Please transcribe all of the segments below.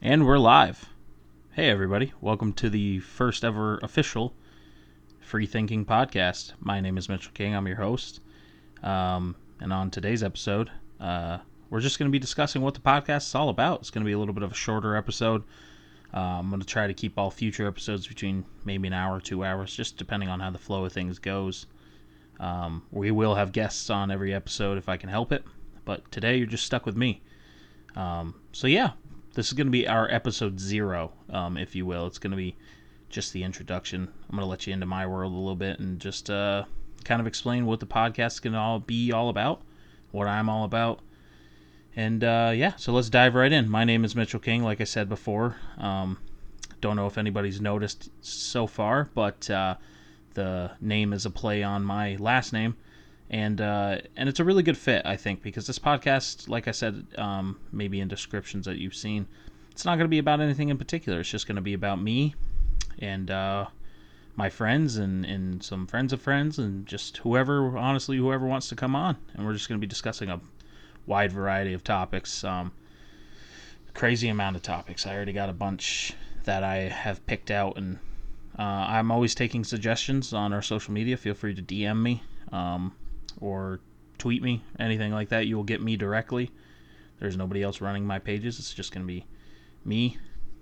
And we're live. Hey, everybody. Welcome to the first ever official FreethinKing podcast. My name is Mitchell King. I'm your host. Um, and on today's episode, uh, we're just going to be discussing what the podcast is all about. It's going to be a little bit of a shorter episode. Uh, I'm going to try to keep all future episodes between maybe an hour, or two hours, just depending on how the flow of things goes. Um, we will have guests on every episode if I can help it. But today, you're just stuck with me. Um, so, yeah, this is going to be our episode zero, um, if you will. It's going to be just the introduction. I'm going to let you into my world a little bit and just uh, kind of explain what the podcast is going to all be all about, what I'm all about. And uh, yeah, so let's dive right in. My name is Mitchell King, like I said before. Um, don't know if anybody's noticed so far, but uh, the name is a play on my last name and uh, and it's a really good fit, I think, because this podcast, like I said, um, maybe in descriptions that you've seen, it's not going to be about anything in particular. It's just going to be about me and uh, my friends and and some friends of friends and just whoever, honestly, whoever wants to come on, and we're just going to be discussing a wide variety of topics. Um, crazy amount of topics. I already got a bunch that I have picked out, and uh, I'm always taking suggestions on our social media. Feel free to DM me. Um, or tweet me, anything like that, you will get me directly. There's nobody else running my pages. It's just going to be me.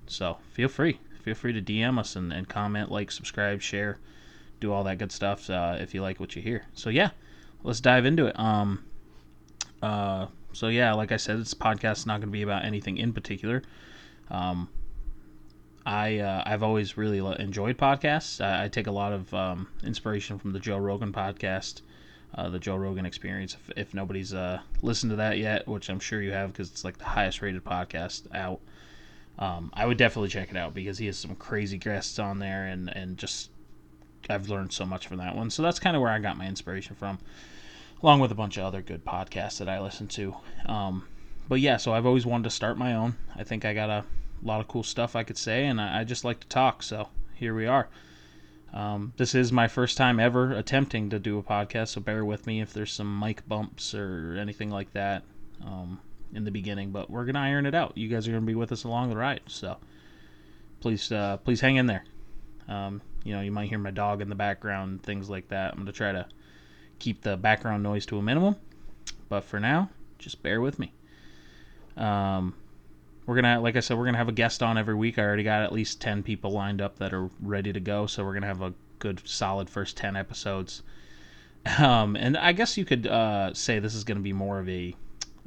So feel free. Feel free to DM us and, and comment, like, subscribe, share, do all that good stuff uh, if you like what you hear. So yeah, let's dive into it. Um, uh, so yeah, like I said, this podcast is not going to be about anything in particular. Um, I uh, I've always really enjoyed podcasts. I, I take a lot of um, inspiration from the Joe Rogan podcast uh, the Joe Rogan Experience. If, if nobody's uh, listened to that yet, which I'm sure you have because it's like the highest rated podcast out, um, I would definitely check it out because he has some crazy guests on there and and just I've learned so much from that one. So that's kind of where I got my inspiration from, along with a bunch of other good podcasts that I listen to. Um, but yeah, so I've always wanted to start my own. I think I got a lot of cool stuff I could say, and I, I just like to talk. So here we are. Um, this is my first time ever attempting to do a podcast, so bear with me if there's some mic bumps or anything like that um, in the beginning. But we're gonna iron it out. You guys are gonna be with us along the ride, so please, uh, please hang in there. Um, you know, you might hear my dog in the background, things like that. I'm gonna try to keep the background noise to a minimum, but for now, just bear with me. Um, we're gonna like i said we're gonna have a guest on every week. I already got at least 10 people lined up that are ready to go so we're gonna have a good solid first 10 episodes. Um, and i guess you could uh, say this is gonna be more of a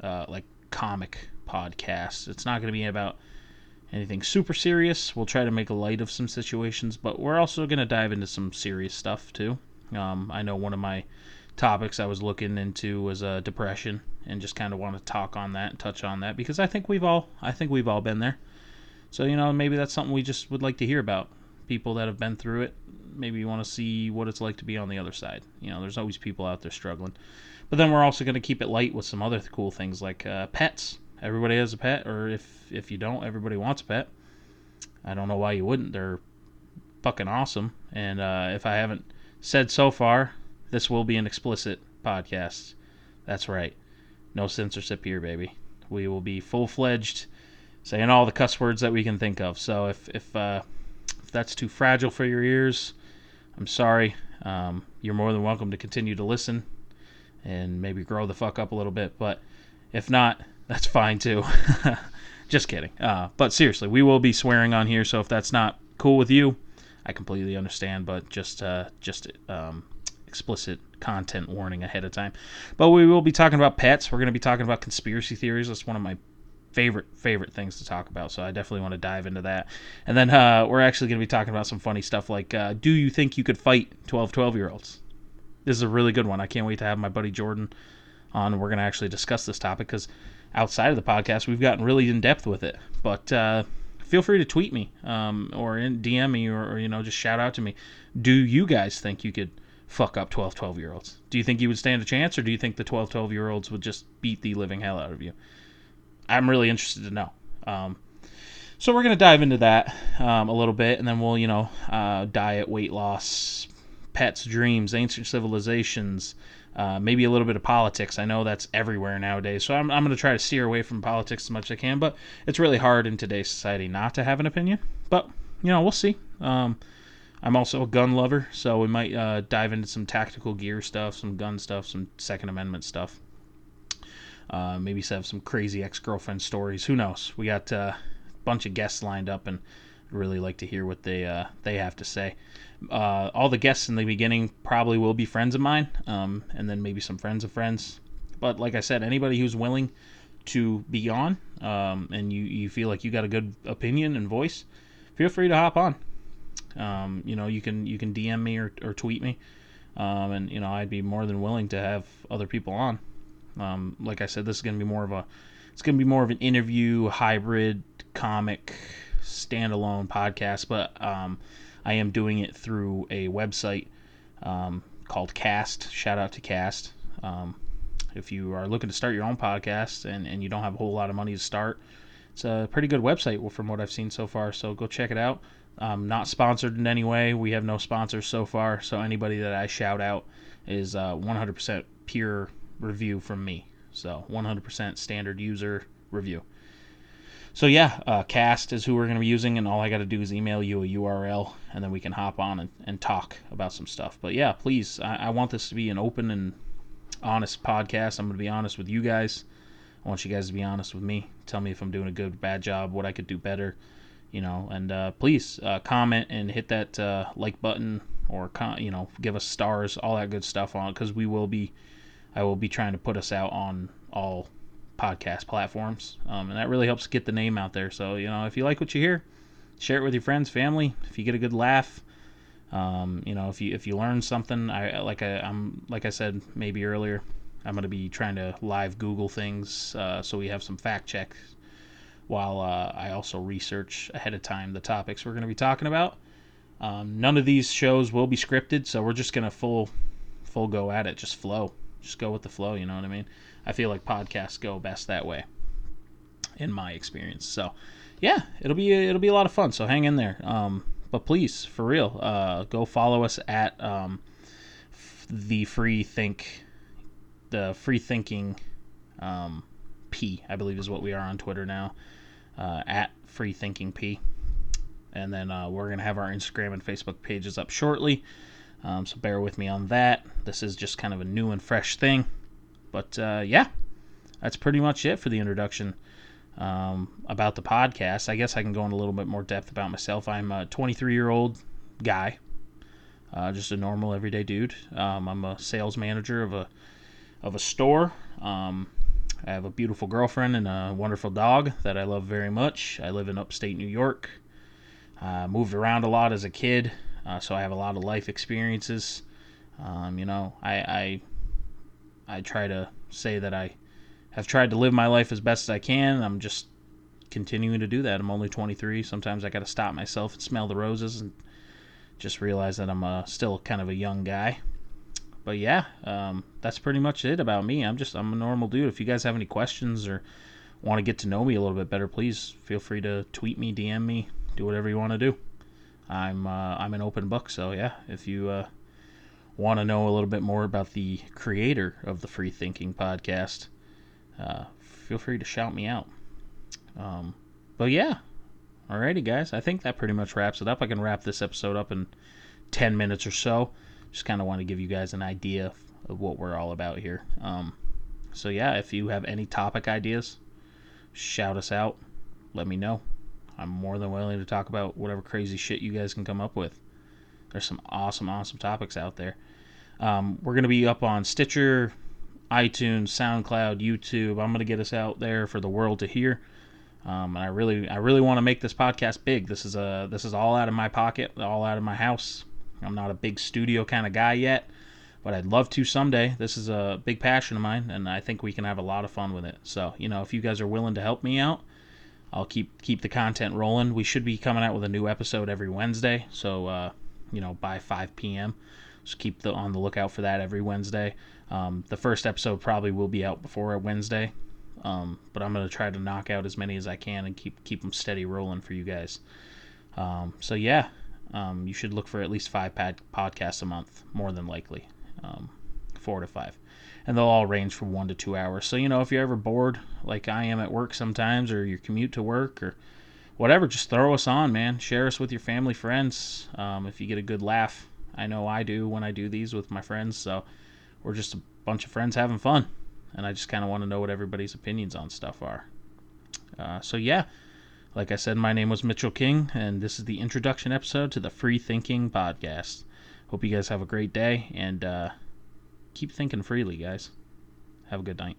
uh, like comic podcast. It's not gonna be about anything super serious. We'll try to make a light of some situations but we're also gonna dive into some serious stuff too. Um, i know one of my topics i was looking into was uh, depression and just kind of want to talk on that and touch on that because I think we've all I think we've all been there. So you know maybe that's something we just would like to hear about. People that have been through it. Maybe you want to see what it's like to be on the other side. You know, there's always people out there struggling. But then we're also going to keep it light with some other cool things like uh, pets. Everybody has a pet, or if if you don't, everybody wants a pet. I don't know why you wouldn't. They're fucking awesome. And uh, if I haven't said so far, this will be an explicit podcast. That's right. No censorship here, baby. We will be full fledged, saying all the cuss words that we can think of. So if if uh, if that's too fragile for your ears, I'm sorry. Um, you're more than welcome to continue to listen and maybe grow the fuck up a little bit. But if not, that's fine too. Just kidding. Uh, but seriously, we will be swearing on here. So if that's not cool with you, I completely understand. But just uh, just um, explicit content warning ahead of time. But we will be talking about pets. We're going to be talking about conspiracy theories. That's one of my favorite favorite things to talk about. So I definitely want to dive into that. And then uh, we're actually going to be talking about some funny stuff like uh, do you think you could fight 12 12 year olds? This is a really good one. I can't wait to have my buddy Jordan on. We're going to actually discuss this topic because outside of the podcast, we've gotten really in depth with it. But uh, feel free to tweet me um, or DM me or, or, you know just shout out to me. Do you guys think you could fuck up 12 12 year olds? Do you think you would stand a chance, or do you think the 12 12 year olds would just beat the living hell out of you? I'm really interested to know. Um, so we're going to dive into that um, a little bit, and then we'll, you know, uh, diet, weight loss, pets, dreams, ancient civilizations, Uh, maybe a little bit of politics. I know that's everywhere nowadays, so I'm, I'm going to try to steer away from politics as much as I can. But it's really hard in today's society not to have an opinion. But you know, we'll see. Um, I'm also a gun lover, so we might uh, dive into some tactical gear stuff, some gun stuff, some Second Amendment stuff. Uh, maybe have some crazy ex-girlfriend stories. Who knows? We got uh, a bunch of guests lined up, and really like to hear what they uh, they have to say. Uh, all the guests in the beginning probably will be friends of mine, um, and then maybe some friends of friends. But like I said, anybody who's willing to be on, um, and you, you feel like you got a good opinion and voice, feel free to hop on. Um, you know, you can you can DM me or, or tweet me, um, and you know I'd be more than willing to have other people on. Um, like I said, this is going to be more of a it's going to be more of an interview hybrid comic standalone podcast, but um, I am doing it through a website um, called Cast. Shout out to Cast. Um, if you are looking to start your own podcast and, and you don't have a whole lot of money to start, it's a pretty good website from what I've seen so far. So go check it out. Um, not sponsored in any way. We have no sponsors so far. So anybody that I shout out is uh, 100% pure review from me. So 100% standard user review. So yeah, uh, Cast is who we're going to be using, and all I got to do is email you a URL, and then we can hop on and, and talk about some stuff. But yeah, please, I, I want this to be an open and honest podcast. I'm going to be honest with you guys. I want you guys to be honest with me. Tell me if I'm doing a good, bad job, what I could do better, you know. And uh, please uh, comment and hit that uh, like button, or con- you know, give us stars, all that good stuff on, because we will be I will be trying to put us out on all podcast platforms, um, and that really helps get the name out there. So you know, if you like what you hear, share it with your friends, family. If you get a good laugh, um, you know, if you if you learn something, I like I, I'm like I said maybe earlier, I'm going to be trying to live Google things uh, so we have some fact checks while uh, I also research ahead of time the topics we're going to be talking about. Um, none of these shows will be scripted, so we're just going to full full go at it, just flow just go with the flow. You know what I mean? I feel like podcasts go best that way, in my experience. So, yeah, it'll be it'll be a lot of fun. So hang in there. Um, but please, for real, uh, go follow us at um, the free think, the free thinking um, P, I believe is what we are on Twitter now, uh, at free thinking P. And then uh, we're gonna have our Instagram and Facebook pages up shortly. Um, so bear with me on that. This is just kind of a new and fresh thing. But uh, yeah, that's pretty much it for the introduction um, about the podcast. I guess I can go in a little bit more depth about myself. I'm a 23 year old guy, uh, just a normal everyday dude. Um, I'm a sales manager of a of a store. Um, I have a beautiful girlfriend and a wonderful dog that I love very much. I live in upstate New York. Uh, moved around a lot as a kid. Uh, so I have a lot of life experiences. Um, you know, I, I I try to say that I have tried to live my life as best as I can. I'm just continuing to do that. I'm only 23. Sometimes I got to stop myself and smell the roses and just realize that I'm uh, still kind of a young guy. But yeah, um, that's pretty much it about me. I'm just I'm a normal dude. If you guys have any questions or want to get to know me a little bit better, please feel free to tweet me, DM me, do whatever you want to do. I'm uh, I'm an open book. So yeah, if you uh, want to know a little bit more about the creator of the FreethinKing podcast, uh, feel free to shout me out. Um, but yeah, alrighty guys, I think that pretty much wraps it up. I can wrap this episode up in ten minutes or so. Just kind of want to give you guys an idea what we're all about here. Um, so yeah, if you have any topic ideas, shout us out. Let me know. I'm more than willing to talk about whatever crazy shit you guys can come up with. There's some awesome, awesome topics out there. Um, we're to be up on Stitcher, iTunes, SoundCloud, YouTube. I'm to get us out there for the world to hear. Um, and I really, I really want to make this podcast big. This is a, this is all out of my pocket, all out of my house. I'm not a big studio kind of guy yet, but I'd love to someday. This is a big passion of mine, and I think we can have a lot of fun with it. So, you know, if you guys are willing to help me out, I'll keep keep the content rolling. We should be coming out with a new episode every Wednesday, so uh, you know by 5 p.m. Just keep the, on the lookout for that every Wednesday. Um, the first episode probably will be out before a Wednesday, um, but I'm gonna try to knock out as many as I can and keep keep them steady rolling for you guys. Um, so yeah, um, you should look for at least five podcasts a month, more than likely. Um, four to five. And they'll all range from one to two hours. So, you know, if you're ever bored, like I am at work sometimes, or your commute to work, or whatever, just throw us on, man. Share us with your family, friends. Um, if you get a good laugh, I know I do when I do these with my friends. So we're just a bunch of friends having fun. And I just kind of want to know what everybody's opinions on stuff are. Uh, so, yeah. Like I said, my name was Mitchell King, and this is the introduction episode to the FreethinKing Podcast. Hope you guys have a great day, and uh, keep thinking freely, guys. Have a good night.